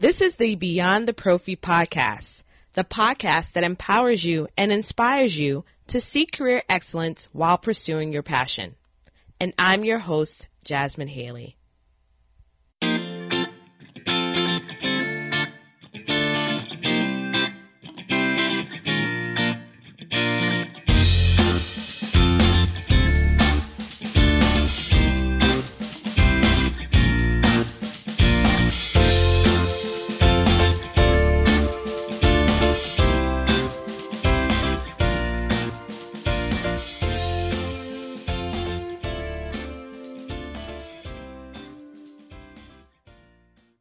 This is the Beyond the Prophy podcast, the podcast that empowers you and inspires you to seek career excellence while pursuing your passion. And I'm your host, Jasmine Haley.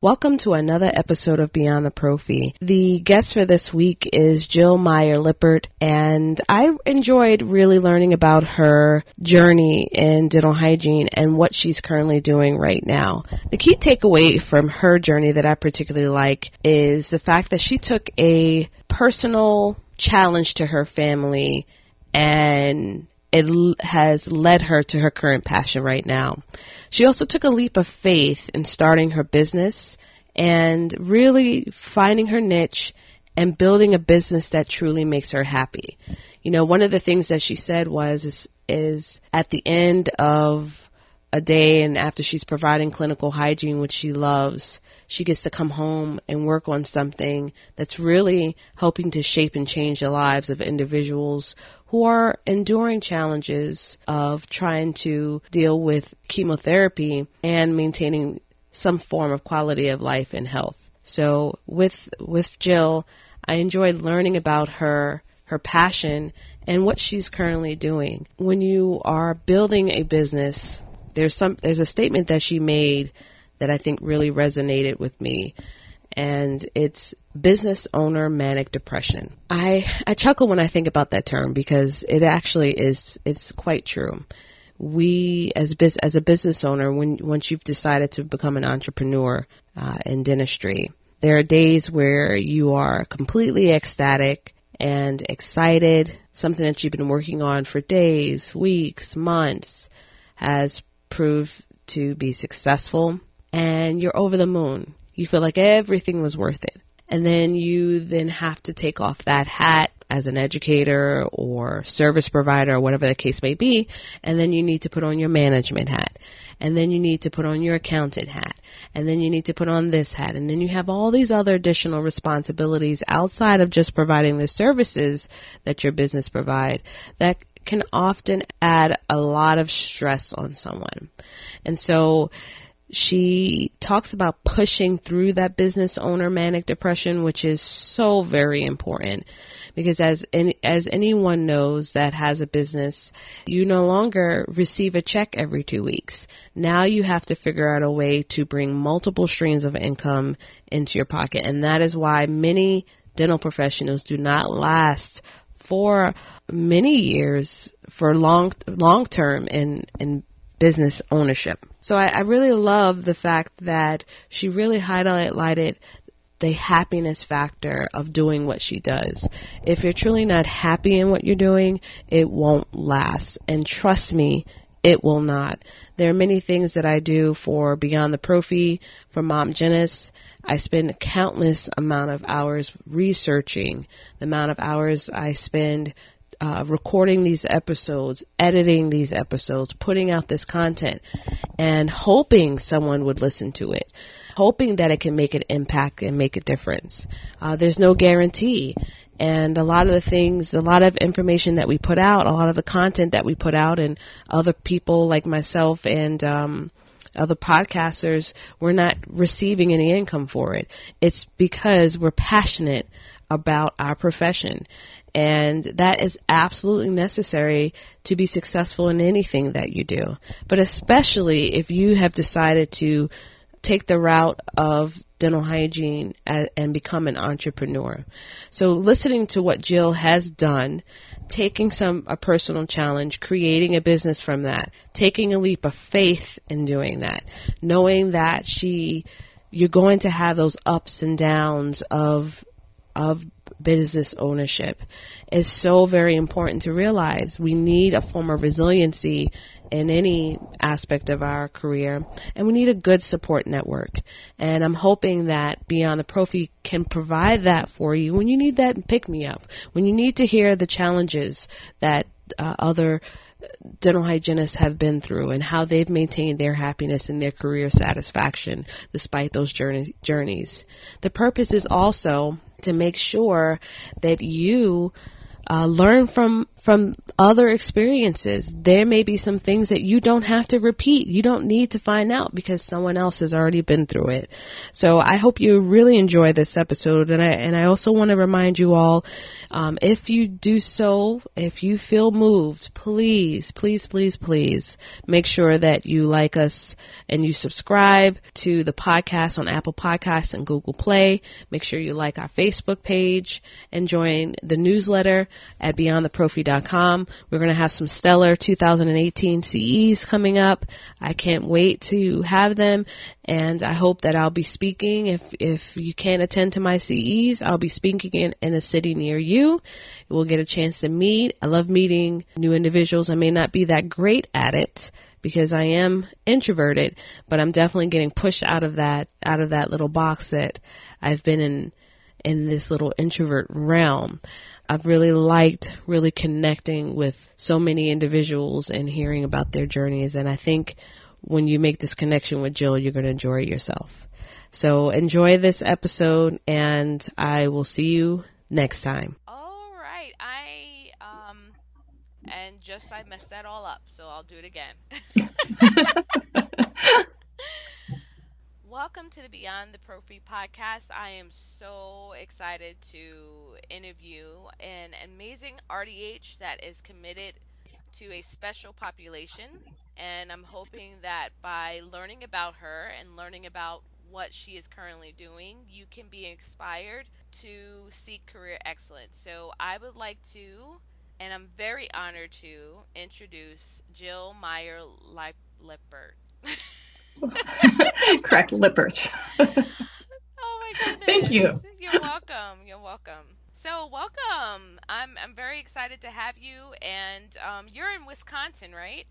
Welcome to another episode of Beyond the Prophy. The guest for this week is Jill Meyer Lippert, and I enjoyed really learning about her journey in dental hygiene and what she's currently doing right now. The key takeaway from her journey that I particularly like is the fact that she took a personal challenge to her family and it has led her to her current passion right now. She also took a leap of faith in starting her business and really finding her niche and building a business that truly makes her happy. You know, one of the things that she said was is, is at the end of a day and after she's providing clinical hygiene, which she loves, she gets to come home and work on something that's really helping to shape and change the lives of individuals who are enduring challenges of trying to deal with chemotherapy and maintaining some form of quality of life and health. So with with Jill, I enjoyed learning about her her passion and what she's currently doing. When you are building a business, there's some there's a statement that she made that I think really resonated with me and it's business owner manic depression. I I chuckle when I think about that term because it actually is it's quite true. We as biz, as a business owner, when once you've decided to become an entrepreneur uh, in dentistry, there are days where you are completely ecstatic and excited. Something that you've been working on for days, weeks, months has proved to be successful, and you're over the moon you feel like everything was worth it. And then you then have to take off that hat as an educator or service provider or whatever the case may be, and then you need to put on your management hat. And then you need to put on your accountant hat. And then you need to put on this hat. And then you have all these other additional responsibilities outside of just providing the services that your business provide that can often add a lot of stress on someone. And so she talks about pushing through that business owner manic depression, which is so very important because as any, as anyone knows that has a business, you no longer receive a check every two weeks. Now you have to figure out a way to bring multiple streams of income into your pocket, and that is why many dental professionals do not last for many years for long long term in in business ownership. So I, I really love the fact that she really highlighted the happiness factor of doing what she does. If you're truly not happy in what you're doing, it won't last. And trust me, it will not. There are many things that I do for Beyond the Prophy, for Mom Genis. I spend countless amount of hours researching, the amount of hours I spend uh, recording these episodes, editing these episodes, putting out this content, and hoping someone would listen to it, hoping that it can make an impact and make a difference. Uh, there's no guarantee. And a lot of the things, a lot of information that we put out, a lot of the content that we put out, and other people like myself and um, other podcasters, we're not receiving any income for it. It's because we're passionate about our profession. And that is absolutely necessary to be successful in anything that you do. But especially if you have decided to take the route of dental hygiene and become an entrepreneur. So listening to what Jill has done, taking some a personal challenge, creating a business from that, taking a leap of faith in doing that, knowing that she you're going to have those ups and downs of of business ownership is so very important to realize. We need a form of resiliency in any aspect of our career, and we need a good support network. And I'm hoping that Beyond the Prophy can provide that for you when you need that pick me up, when you need to hear the challenges that uh, other dental hygienists have been through and how they've maintained their happiness and their career satisfaction despite those journey, journeys. The purpose is also to make sure that you uh, learn from from other experiences. There may be some things that you don't have to repeat. You don't need to find out because someone else has already been through it. So I hope you really enjoy this episode, and I and I also want to remind you all, um, if you do so, if you feel moved, please, please, please, please make sure that you like us and you subscribe to the podcast on Apple Podcasts and Google Play. Make sure you like our Facebook page and join the newsletter at beyondtheprophy.com. We're going to have some stellar 2018 CEs coming up. I can't wait to have them and I hope that I'll be speaking. If, if you can't attend to my CEs, I'll be speaking in, in a city near you. We'll get a chance to meet. I love meeting new individuals. I may not be that great at it because I am introverted, but I'm definitely getting pushed out of that, out of that little box that I've been in, in this little introvert realm. I've really liked really connecting with so many individuals and hearing about their journeys. And I think when you make this connection with Jill, you're going to enjoy it yourself. So enjoy this episode, and I will see you next time. All right. I, um, and just I messed that all up, so I'll do it again. Welcome to the Beyond the Prophy podcast. I am so excited to interview an amazing RDH that is committed to a special population. And I'm hoping that by learning about her and learning about what she is currently doing, you can be inspired to seek career excellence. So I would like to, and I'm very honored to, introduce Jill Meyer Lippert. Correct, Lippert. oh my goodness. Thank you. You're welcome. You're welcome. So welcome. I'm I'm very excited to have you, and um, you're in Wisconsin, right?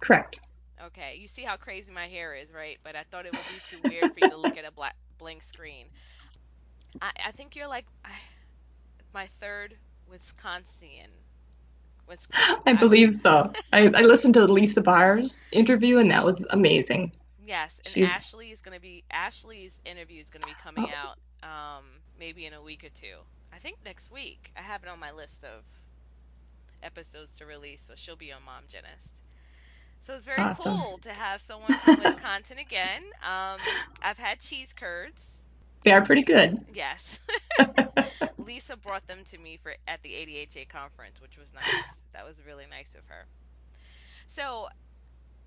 Correct. Okay. You see how crazy my hair is, right? But I thought it would be too weird for you to look at a black blank screen. I, I think you're like I, my third Wisconsin was I believe so. I, I listened to Lisa Barr's interview and that was amazing. Yes, and She's... Ashley is going to be Ashley's interview is going to be coming oh. out um, maybe in a week or two. I think next week. I have it on my list of episodes to release, so she'll be on Mom Genist. So it's very awesome. cool to have someone from Wisconsin again. Um, I've had cheese curds. They are pretty good. Yes. Lisa brought them to me for at the ADHA conference, which was nice. That was really nice of her. So,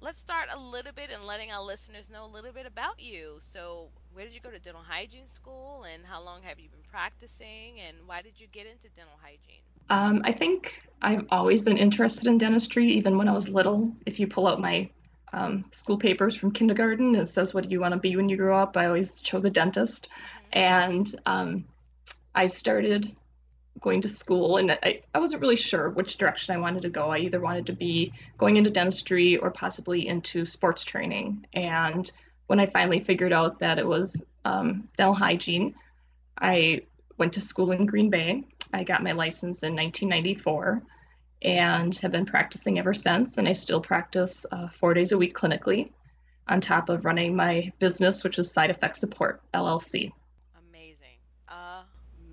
let's start a little bit and letting our listeners know a little bit about you. So, where did you go to dental hygiene school, and how long have you been practicing, and why did you get into dental hygiene? Um, I think I've always been interested in dentistry, even when I was little. If you pull out my um, school papers from kindergarten. It says, What do you want to be when you grow up? I always chose a dentist. And um, I started going to school, and I, I wasn't really sure which direction I wanted to go. I either wanted to be going into dentistry or possibly into sports training. And when I finally figured out that it was um, dental hygiene, I went to school in Green Bay. I got my license in 1994 and have been practicing ever since. And I still practice uh, four days a week clinically on top of running my business, which is Side Effect Support LLC.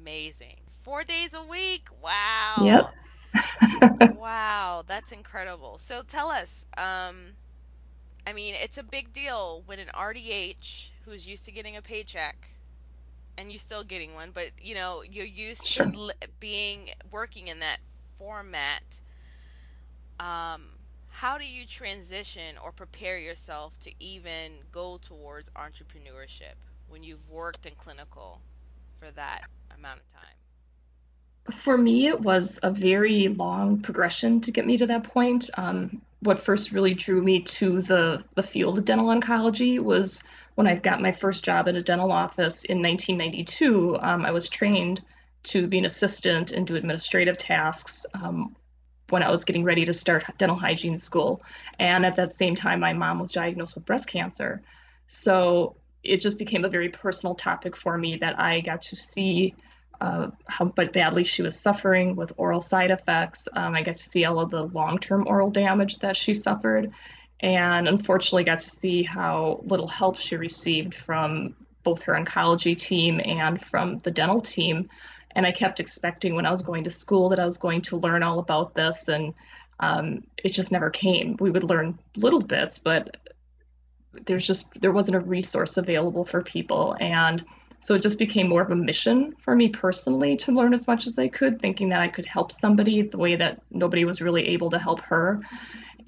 Amazing. Four days a week. Wow. Yep. wow, that's incredible. So tell us, um, I mean, it's a big deal when an RDH who's used to getting a paycheck and you're still getting one, but you know, you're used sure. to being working in that format, um, how do you transition or prepare yourself to even go towards entrepreneurship when you've worked in clinical for that amount of time? For me, it was a very long progression to get me to that point. Um, what first really drew me to the, the field of dental oncology was when I got my first job in a dental office in 1992. Um, I was trained to be an assistant and do administrative tasks. Um, when I was getting ready to start dental hygiene school. And at that same time, my mom was diagnosed with breast cancer. So it just became a very personal topic for me that I got to see uh, how badly she was suffering with oral side effects. Um, I got to see all of the long term oral damage that she suffered. And unfortunately, got to see how little help she received from both her oncology team and from the dental team. And I kept expecting when I was going to school that I was going to learn all about this, and um, it just never came. We would learn little bits, but there's just there wasn't a resource available for people, and so it just became more of a mission for me personally to learn as much as I could, thinking that I could help somebody the way that nobody was really able to help her.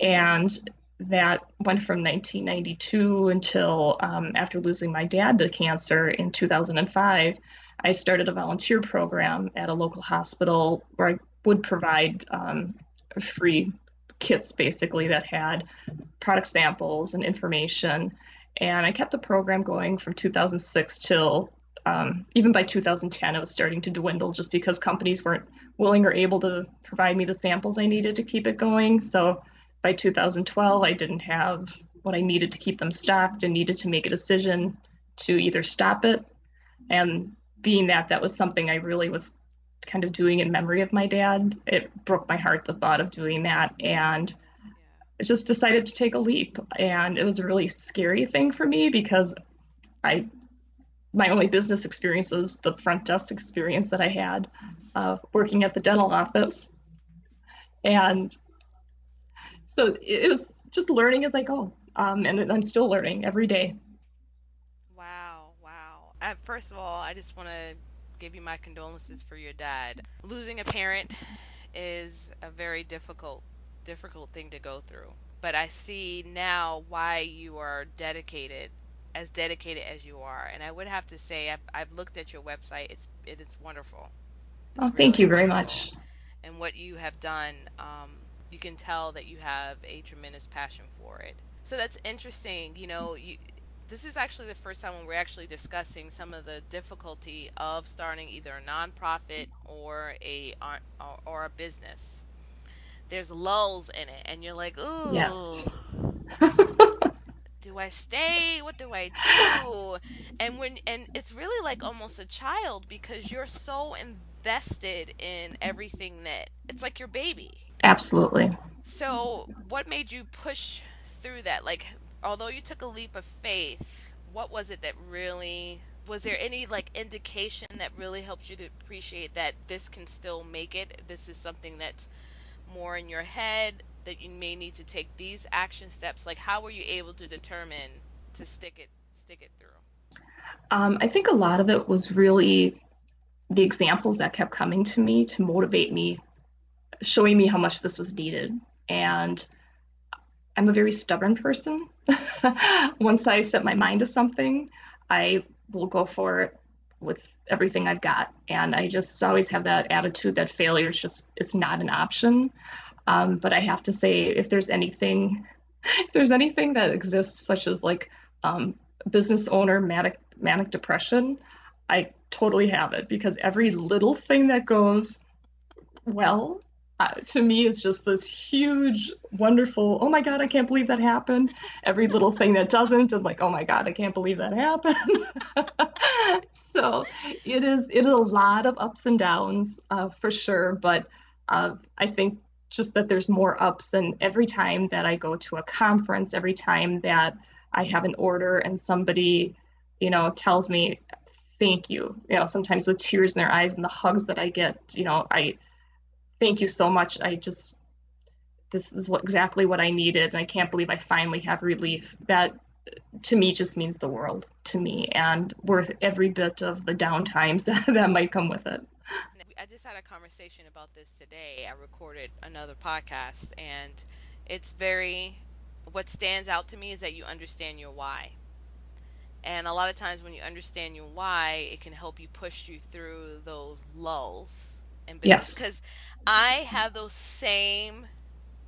And that went from 1992 until um, after losing my dad to cancer in 2005. I started a volunteer program at a local hospital where I would provide um, free kits basically that had product samples and information. And I kept the program going from 2006 till um, even by 2010, it was starting to dwindle just because companies weren't willing or able to provide me the samples I needed to keep it going. So by 2012, I didn't have what I needed to keep them stocked and needed to make a decision to either stop it. And being that that was something I really was kind of doing in memory of my dad, it broke my heart the thought of doing that. And I just decided to take a leap. And it was a really scary thing for me because I my only business experience was the front desk experience that I had uh, working at the dental office. And so it was just learning as I go. Um, and I'm still learning every day. Wow, wow. Uh, first of all, I just want to give you my condolences for your dad. Losing a parent is a very difficult, difficult thing to go through. But I see now why you are dedicated, as dedicated as you are. And I would have to say, I've, I've looked at your website. It's it is wonderful. It's oh, thank you very much. And what you have done. Um, you can tell that you have a tremendous passion for it. So that's interesting. You know, you, this is actually the first time when we're actually discussing some of the difficulty of starting either a nonprofit or a or, or a business. There's lulls in it, and you're like, ooh. Yes. Do I stay? What do I do? And when and it's really like almost a child because you're so invested in everything that it's like your baby Absolutely. So, what made you push through that? Like, although you took a leap of faith, what was it that really was there any like indication that really helped you to appreciate that this can still make it? This is something that's more in your head that you may need to take these action steps. Like, how were you able to determine to stick it stick it through? Um, I think a lot of it was really the examples that kept coming to me to motivate me showing me how much this was needed. And I'm a very stubborn person. Once I set my mind to something, I will go for it with everything I've got. And I just always have that attitude that failure is just it's not an option. Um, but I have to say, if there's anything, if there's anything that exists, such as like um, business owner manic manic depression, I totally have it because every little thing that goes well uh, to me it's just this huge wonderful oh my god i can't believe that happened. Every little thing that doesn't is like oh my god i can't believe that happened. So it is it is a lot of ups and downs uh, for sure but uh, i think just that there's more ups and every time that i go to a conference every time that i have an order and somebody you know tells me thank you you know sometimes with tears in their eyes and the hugs that i get you know i thank you so much. I just, this is what exactly what I needed. And I can't believe I finally have relief. That to me just means the world to me and worth every bit of the downtimes that, that might come with it. I just had a conversation about this today. I recorded another podcast and it's very what stands out to me is that you understand your why. And a lot of times when you understand your why, it can help you push you through those lulls and business. Because I have those same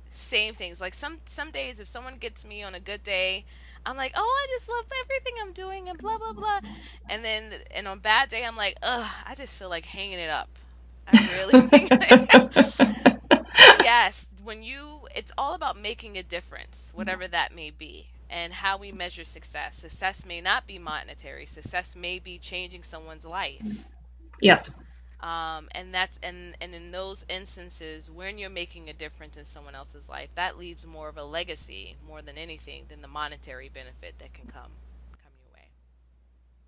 same things. Like some some days, if someone gets me on a good day, I'm like, oh, I just love everything I'm doing and blah blah blah. And then and on bad day, I'm like, ugh, I just feel like hanging it up. I really. yeah, Yes, when you, it's all about making a difference, whatever that may be, and how we measure success. Success may not be monetary. Success may be changing someone's life. Yes. Um, and that's and and in those instances when you're making a difference in someone else's life, that leaves more of a legacy more than anything than the monetary benefit that can come come your way.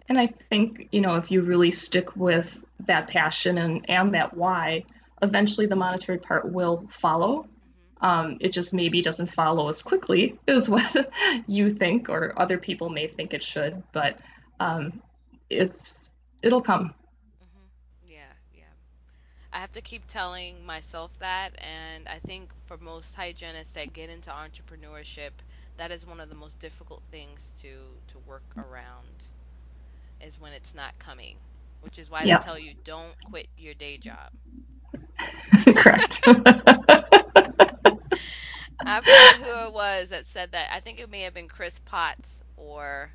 And I think you know if you really stick with that passion and and that why, eventually the monetary part will follow. Mm-hmm. Um, it just maybe doesn't follow as quickly as what you think or other people may think it should, but um, it's it'll come. I have to keep telling myself that, and I think for most hygienists that get into entrepreneurship, that is one of the most difficult things to to work around, is when it's not coming, which is why yeah. they tell you don't quit your day job. Correct. I forgot who it was that said that. I think it may have been Chris Potts, or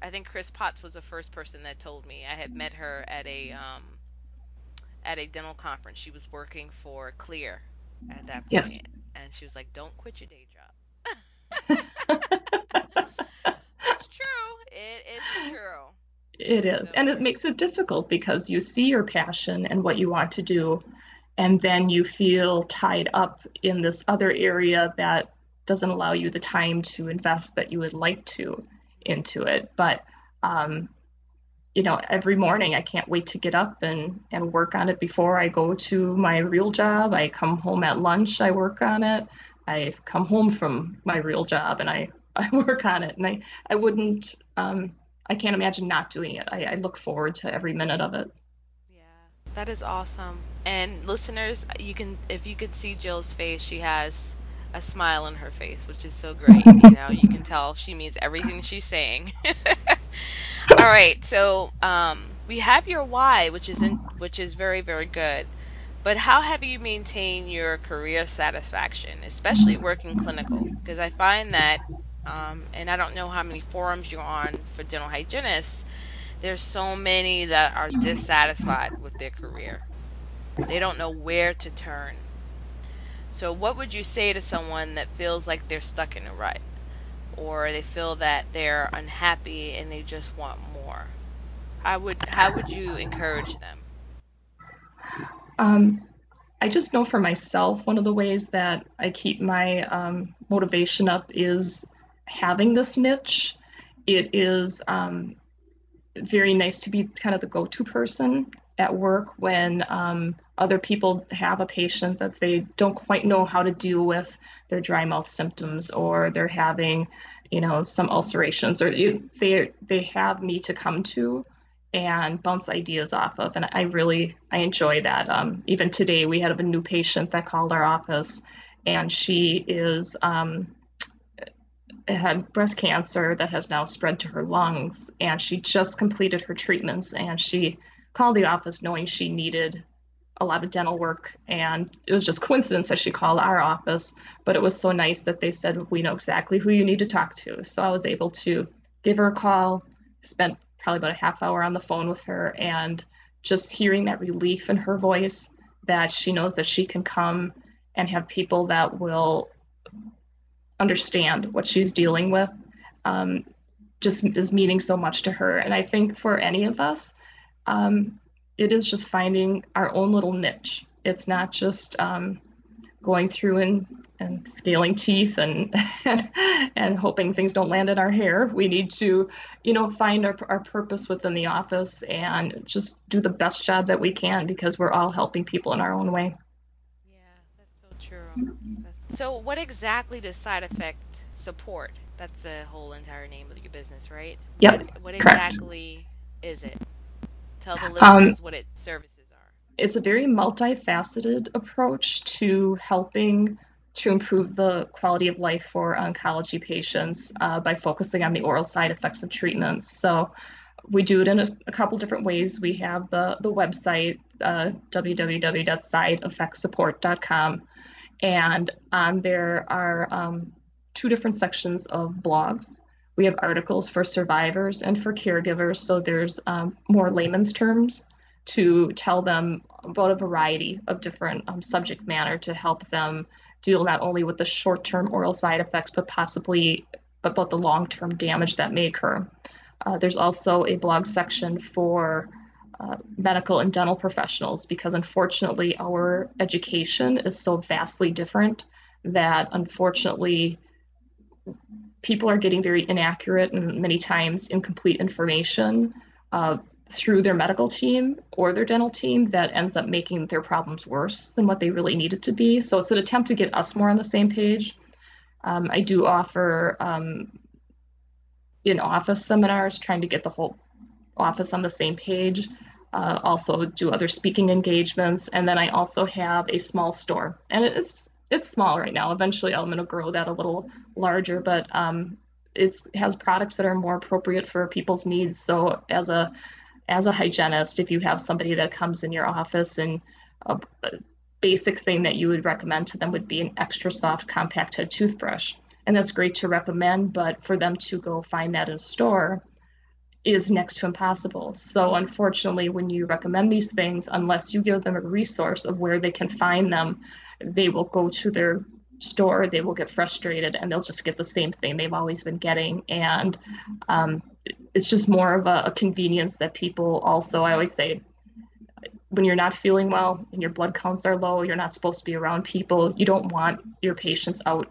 I think Chris Potts was the first person that told me. I had met her at a um, at a dental conference. She was working for Clear at that point, yes. and she was like, "Don't quit your day job." it's true. It is true. It is, so, and it makes it difficult because you see your passion and what you want to do, and then you feel tied up in this other area that doesn't allow you the time to invest that you would like to into it. But um, you know, every morning I can't wait to get up and, and work on it before I go to my real job. I come home at lunch, I work on it. I come home from my real job and I, I work on it. And I, I wouldn't, um, I can't imagine not doing it. I, I look forward to every minute of it. Yeah, that is awesome. And listeners, you can, if you could see Jill's face, she has a smile on her face, which is so great. you know, you can tell she means everything she's saying. All right, so um, we have your why, which is in, which is very very good. But how have you maintained your career satisfaction, especially working clinical? Because I find that, um, and I don't know how many forums you're on for dental hygienists. There's so many that are dissatisfied with their career. They don't know where to turn. So, what would you say to someone that feels like they're stuck in a rut? Or they feel that they're unhappy and they just want more? How would how would you encourage them? Um, I just know for myself, one of the ways that I keep my um, motivation up is having this niche. It is um, very nice to be kind of the go-to person at work when um, other people have a patient that they don't quite know how to deal with their dry mouth symptoms or they're having you know some ulcerations or they they have me to come to and bounce ideas off of. And i really i enjoy that. Um, even today we had a new patient that called our office and she is um, had breast cancer that has now spread to her lungs and she just completed her treatments and she called the office knowing she needed a lot of dental work and it was just coincidence that she called our office but it was so nice that they said we know exactly who you need to talk to. So i was able to give her a call spent probably about a half hour on the phone with her and just hearing that relief in her voice that she knows that she can come and have people that will understand what she's dealing with um, just is meaning so much to her. And i think for any of us um, it is just finding our own little niche. It's not just um, going through and, and scaling teeth and, and and hoping things don't land in our hair. We need to, you know, find our, our purpose within the office and just do the best job that we can because we're all helping people in our own way. Yeah, that's so true. That's... So, what exactly does side effect support? That's the whole entire name of your business, right? Yeah. What, what exactly is it? Tell the um, listeners um, what its services are. It's a very multifaceted approach to helping to improve the quality of life for oncology patients uh, by focusing on the oral side effects of treatments. So we do it in a, a couple different ways. We have the, the website, uh, www.sideeffectsupport.com, and on there are um, two different sections of blogs. We have articles for survivors and for caregivers, so there's um, more layman's terms to tell them about a variety of different um, subject matter to help them deal not only with the short term oral side effects, but possibly about the long term damage that may occur. Uh, there's also a blog section for uh, medical and dental professionals because unfortunately our education is so vastly different that unfortunately people are getting very inaccurate and many times incomplete information uh, through their medical team or their dental team that ends up making their problems worse than what they really needed to be. So it's an attempt to get us more on the same page. Um, I do offer um, in office seminars, trying to get the whole office on the same page. Uh, also do other speaking engagements, and then I also have a small store, and it's it's small right now. Eventually, going to grow that a little larger, but um, it has products that are more appropriate for people's needs. So as a as a hygienist, if you have somebody that comes in your office and a, a basic thing that you would recommend to them would be an extra soft compact head toothbrush. And that's great to recommend, but for them to go find that in a store is next to impossible. So unfortunately, when you recommend these things, unless you give them a resource of where they can find them, they will go to their store, they will get frustrated, and they'll just get the same thing they've always been getting. And um, it's just more of a, a convenience that people also, I always say, when you're not feeling well and your blood counts are low, you're not supposed to be around people. You don't want your patients out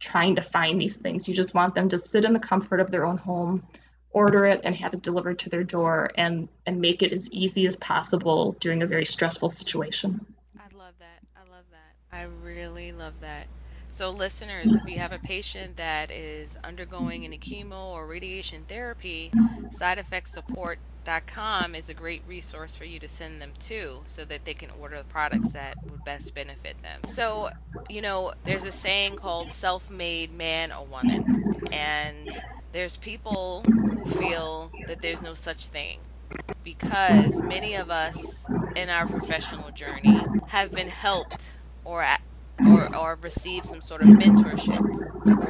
trying to find these things. You just want them to sit in the comfort of their own home, order it, and have it delivered to their door, and and make it as easy as possible during a very stressful situation. I love that. I love that. I really love that. So, listeners, if you have a patient that is undergoing any chemo or radiation therapy, sideeffectsupport.com is a great resource for you to send them to so that they can order the products that would best benefit them. So, you know, there's a saying called self made man or woman, and there's people who feel that there's no such thing because many of us in our professional journey have been helped or or, or received some sort of mentorship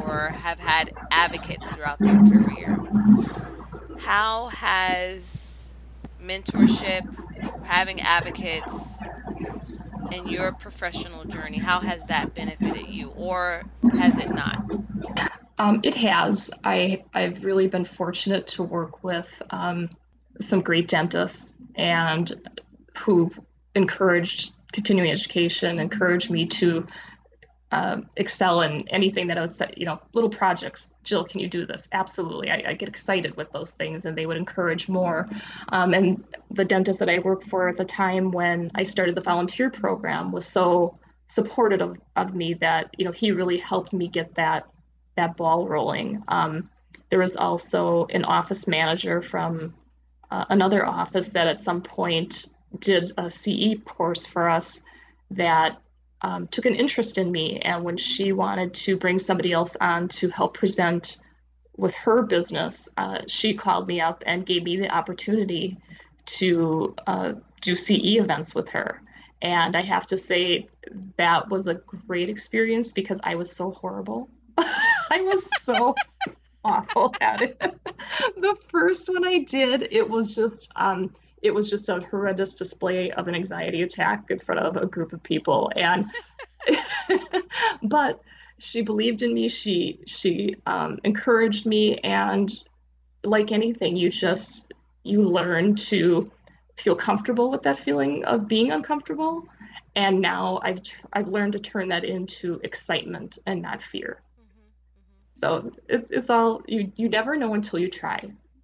or have had advocates throughout their career. How has mentorship, having advocates in your professional journey, how has that benefited you or has it not? Um, it has. I, I've really been fortunate to work with um, some great dentists and who encouraged continuing education encouraged me to uh, excel in anything that I was, you know, little projects. Jill, can you do this? Absolutely. I, I get excited with those things, and they would encourage more. Um, and the dentist that I worked for at the time when I started the volunteer program was so supportive of, of me that you know he really helped me get that that ball rolling. Um, there was also an office manager from uh, another office that at some point did a CE course for us that um, took an interest in me. And when she wanted to bring somebody else on to help present with her business, uh, she called me up and gave me the opportunity to uh, do CE events with her. And I have to say, that was a great experience because I was so horrible. I was so awful at it. the first one I did, it was just, um, it was just a horrendous display of an anxiety attack in front of a group of people. And but she believed in me. She she um, encouraged me. And like anything you just you learn to feel comfortable with that feeling of being uncomfortable. And now i've i've learned to turn that into excitement and not fear. So it, it's all you you never know until you try.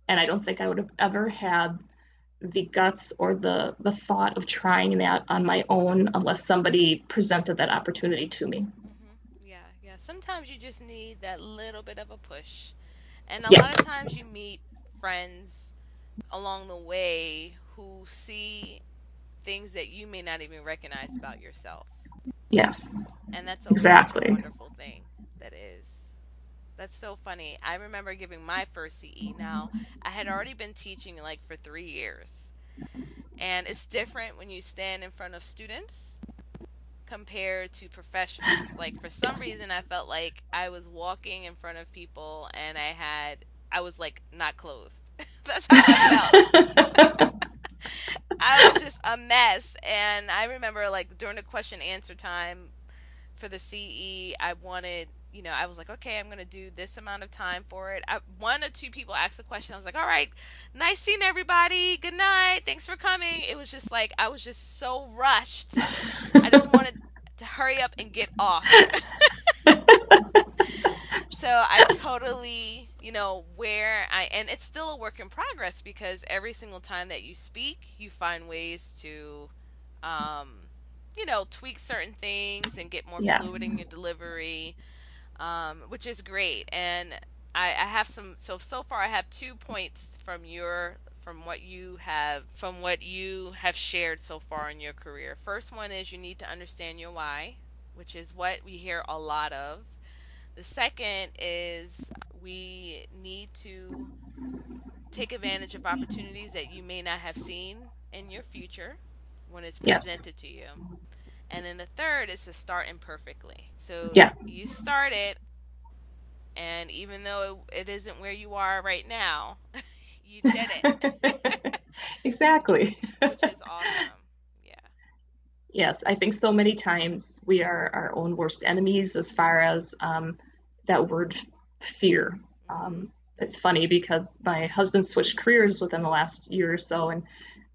And i don't think i would have ever had the guts or the the thought of trying that on my own unless somebody presented that opportunity to me. Mm-hmm. Yeah, yeah. Sometimes you just need that little bit of a push, and a yeah. lot of times you meet friends along the way who see things that you may not even recognize about yourself. Yes. And that's exactly. a wonderful thing. That is. That's so funny. I remember giving my first CE. Now, I had already been teaching like for three years. And it's different when you stand in front of students compared to professionals. Like, for some reason, I felt like I was walking in front of people and I had, I was like not clothed. That's how I felt. I was just a mess. And I remember like during the question answer time for the CE, I wanted you know, I was like, okay, I'm gonna do this amount of time for it. I, one or two people asked a question. I was like, all right, nice seeing everybody. Good night. Thanks for coming. It was just like I was just so rushed. I just wanted to hurry up and get off. so I totally, you know, where I and it's still a work in progress because every single time that you speak, you find ways to um, you know, tweak certain things and get more yes. fluid in your delivery um, which is great. And I, I have some. So so far, I have two points from your from what you have from what you have shared so far in your career. First one is you need to understand your why, which is what we hear a lot of. The second is we need to take advantage of opportunities that you may not have seen in your future when it's presented yes. to you. And then the third is to start imperfectly. So yes. you start it, and even though it, it isn't where you are right now, you did it. exactly. Which is awesome. Yeah. Yes, I think so many times we are our own worst enemies as far as um, that word fear. Um, it's funny because my husband switched careers within the last year or so, and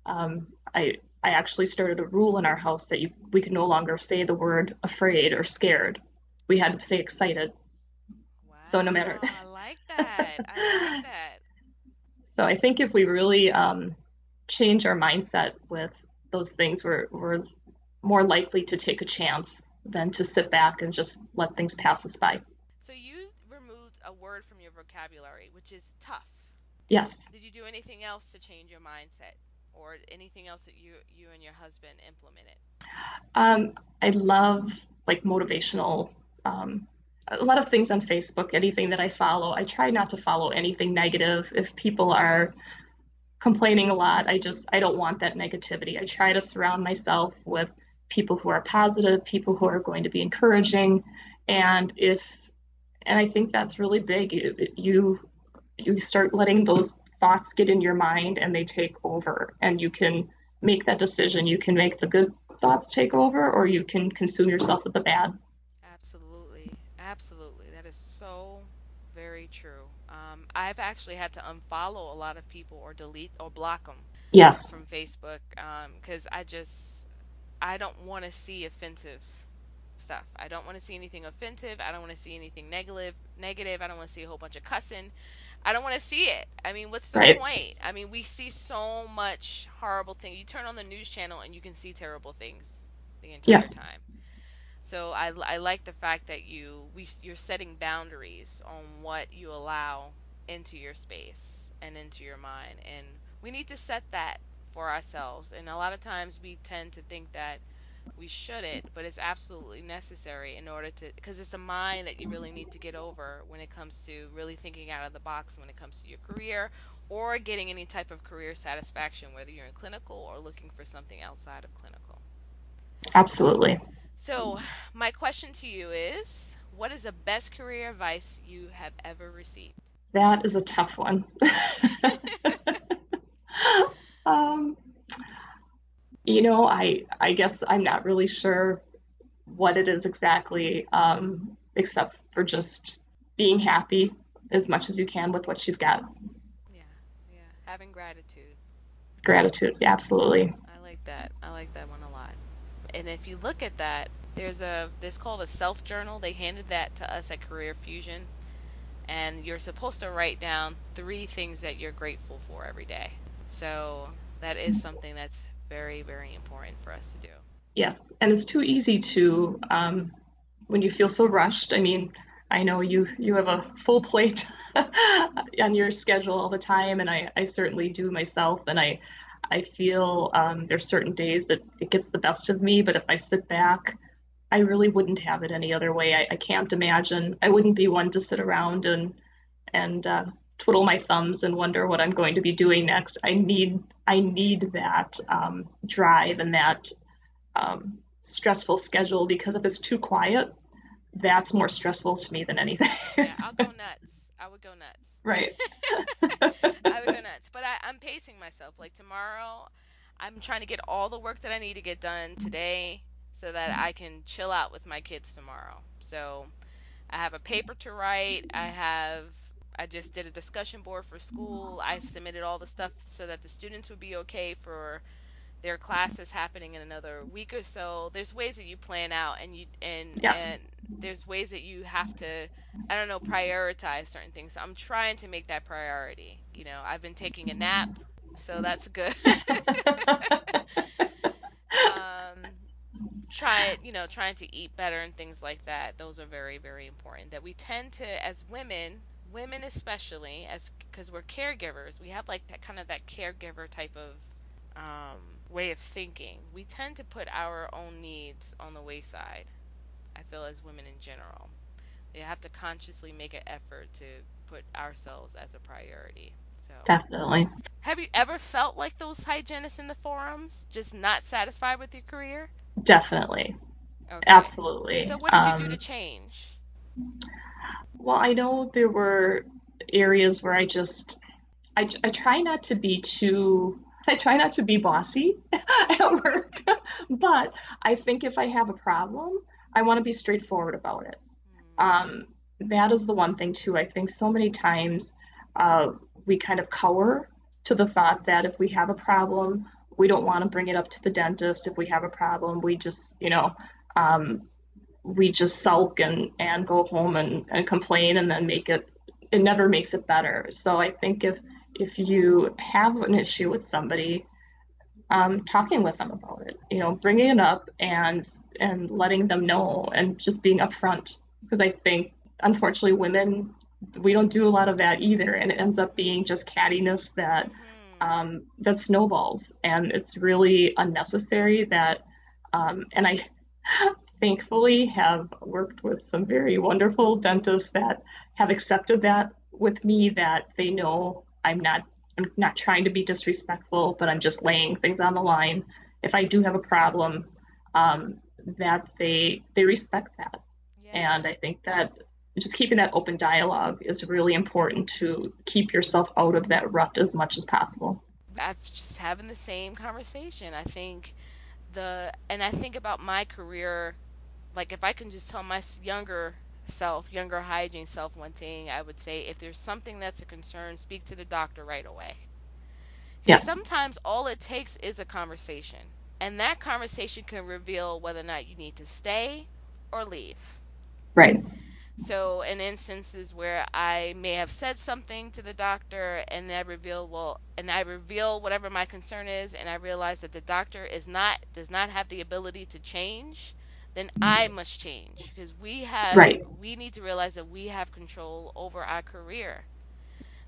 um, I I actually started a rule in our house that you, we could no longer say the word afraid or scared. We had to say excited. Wow, so no matter. I like that. I like that. So I think if we really um, change our mindset with those things, we're we're more likely to take a chance than to sit back and just let things pass us by. So you removed a word from your vocabulary, which is tough. Yes. Did you do anything else to change your mindset? Or anything else that you you and your husband implemented? Um, I love like motivational. Um, a lot of things on Facebook, anything that I follow, I try not to follow anything negative. If people are complaining a lot, I just I don't want that negativity. I try to surround myself with people who are positive, people who are going to be encouraging, and if and I think that's really big. You you, you start letting those thoughts get in your mind and they take over and you can make that decision. You can make the good thoughts take over or you can consume yourself with the bad. Absolutely. Absolutely. That is so very true. Um, i've actually had to unfollow a lot of people or delete or block them yes. from facebook because um, i just i don't want to see offensive stuff. I don't want to see anything offensive. I don't want to see anything negative negative. I don't want to see a whole bunch of cussing I don't want to see it. I mean, what's the right. point? I mean, we see so much horrible things. You turn on the news channel and you can see terrible things the entire yes. time. So I, I like the fact that you we you're setting boundaries on what you allow into your space and into your mind, and we need to set that for ourselves. And a lot of times we tend to think that we shouldn't, but it's absolutely necessary in order to, because it's a mind that you really need to get over when it comes to really thinking out of the box when it comes to your career or getting any type of career satisfaction, whether you're in clinical or looking for something outside of clinical. Absolutely. So, my question to you is what is the best career advice you have ever received? That is a tough one. um, you know, I I guess I'm not really sure what it is exactly, um, except for just being happy as much as you can with what you've got. Yeah, yeah, having gratitude. Gratitude, yeah, absolutely. I like that. I like that one a lot. And if you look at that, there's a this called a self journal. They handed that to us at Career Fusion, and you're supposed to write down three things that you're grateful for every day. So that is something that's very, very important for us to do. Yeah, and it's too easy to um, when you feel so rushed. I mean, I know you you have a full plate on your schedule all the time, and I, I certainly do myself. And I I feel um, there's certain days that it gets the best of me, but if I sit back, I really wouldn't have it any other way. I, I can't imagine. I wouldn't be one to sit around and and uh, twiddle my thumbs and wonder what I'm going to be doing next. I need I need that um, drive and that um, stressful schedule because if it's too quiet, that's more stressful to me than anything. yeah, I'll go nuts. I would go nuts. Right. I would go nuts. But I, I'm pacing myself. Like tomorrow, I'm trying to get all the work that I need to get done today so that I can chill out with my kids tomorrow. So I have a paper to write. I have I just did a discussion board for school. I submitted all the stuff so that the students would be okay for their classes happening in another week or so. There's ways that you plan out and you and Yeah. and there's ways that you have to I don't know prioritize certain things. So I'm trying to make that priority. You know, I've been taking a nap, so that's good. um try you know trying to eat better and things like that those are very very important that we tend to as women women especially as because we're caregivers we have like that kind of that caregiver type of um, way of thinking we tend to put our own needs on the wayside i feel as women in general we have to consciously make an effort to put ourselves as a priority so Definitely. have you ever felt like those hygienists in the forums just not satisfied with your career Definitely. okay Absolutely. So what did you do Um, to change? Well, I know there were areas where I just, I, I try not to be too, I try not to be bossy at work, but I think if I have a problem, I want to be straightforward about it. Um, that is the one thing too. I think so many times uh, we kind of cower to the thought that if we have a problem, we don't want to bring it up to the dentist. If we have a problem, we just, you know, um, we just sulk and, and go home and, and complain and then make it, it never makes it better. So I think if, if you have an issue with somebody, um, talking with them about it, you know, bringing it up and, and letting them know and just being upfront. Because I think, unfortunately, women, we don't do a lot of that either. And it ends up being just cattiness that, Mhm. um, that snowballs, and it's really unnecessary. That, um, and I thankfully have worked with some very wonderful dentists that have accepted that with me. That they know I'm not, I'm not trying to be disrespectful, but I'm just laying things on the line. If I do have a problem, um, that they they respect that, yeah. and I think that just keeping that open dialogue is really important to keep yourself out of that rut as much as possible. I'm just having the same conversation. I think the and I think about my career, like if I can just tell my younger self, younger hygiene self, one thing I would say: if there's something that's a concern, speak to the doctor right away. Yeah. Sometimes all it takes is a conversation, and that conversation can reveal whether or not you need to stay or leave. Right. So, in instances where I may have said something to the doctor and I reveal well, and I reveal whatever my concern is, and I realize that the doctor is not does not have the ability to change, then I must change because we have Right. we need to realize that we have control over our career.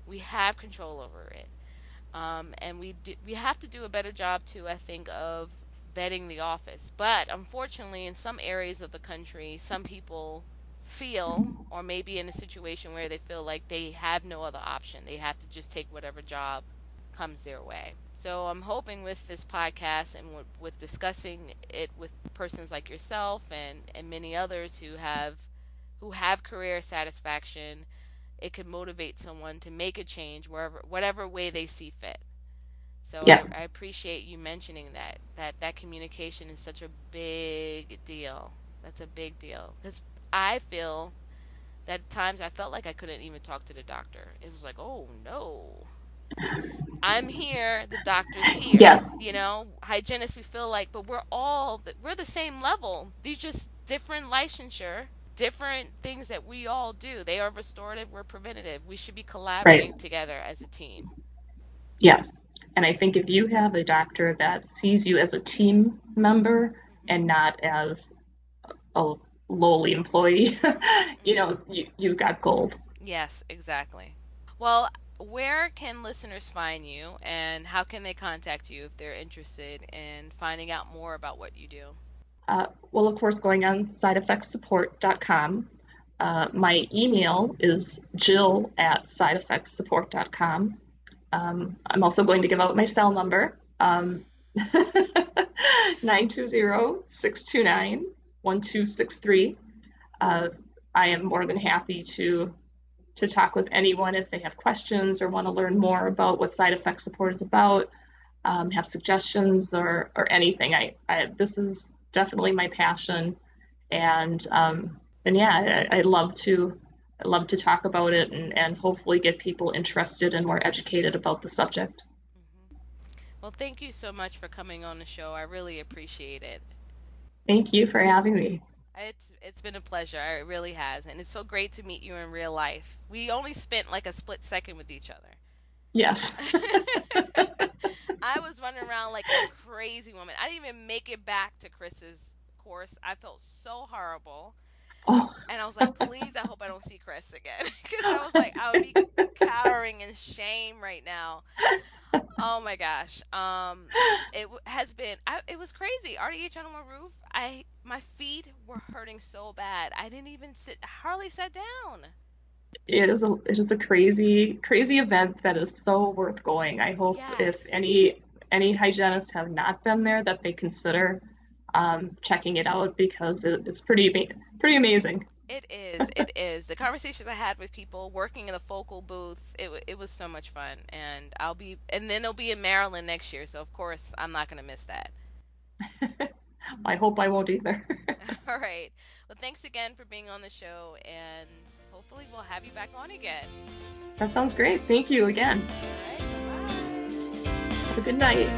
We have control over it, um, and we do, we have to do a better job too. I think of vetting the office, but unfortunately, in some areas of the country, some people feel or maybe in a situation where they feel like they have no other option. They have to just take whatever job comes their way. So I'm hoping with this podcast and with, with discussing it with persons like yourself and, and many others who have who have career satisfaction, it could motivate someone to make a change wherever whatever way they see fit. So Yeah. I, I appreciate you mentioning that that that communication is such a big deal. That's a big deal because I feel that at times I felt like I couldn't even talk to the doctor. It was like, oh no, I'm here, the doctor's here. Yeah. You know, hygienists, we feel like, but we're all we're the same level. These just different licensure, different things that we all do. They are restorative, we're preventative. We should be collaborating together as a team. Yes. And I think if you have a doctor that sees you as a team member and not as a lowly employee, you mm-hmm. know, you, you've got gold. Yes, exactly. Well, where can listeners find you and how can they contact you if they're interested in finding out more about what you do? Uh, well, of course, going on sideeffectsupport.com. Uh, my email is jill at sideeffectsupport.com. Um, I'm also going to give out my cell number um, 920 629 1263. Uh, I am more than happy to to talk with anyone if they have questions or want to learn more about what side effect support is about. um, have suggestions or, or anything. I, I, this is definitely my passion, and um, and yeah, I, I love to I love to talk about it and, and hopefully get people interested and more educated about the subject. Mm-hmm. Well, thank you so much for coming on the show. I really appreciate it. Thank you for having me. It's it's been a pleasure. It really has, and it's so great to meet you in real life. We only spent like a split second with each other. Yes. I was running around like a crazy woman. I didn't even make it back to Chris's course. I felt so horrible. Oh. And I was like, please, I hope I don't see Chris again. Because I was like, I would be cowering in shame right now. Oh my gosh. Um, it has been, I, it was crazy. RDH Under One Roof, I, my feet were hurting so bad. I didn't even sit, hardly sat down. It is a, it is a crazy, crazy event that is so worth going. I hope yes. if any, any hygienists have not been there that they consider um, checking it out because it, it's pretty pretty amazing. It is. It is. The conversations I had with people working in a focal booth, it it was so much fun, and I'll be and then it'll be in Maryland next year, so of course I'm not going to miss that. I hope I won't either. All right. Well, thanks again for being on the show, and hopefully we'll have you back on again. That sounds great. Thank you again. All right. Have a good night.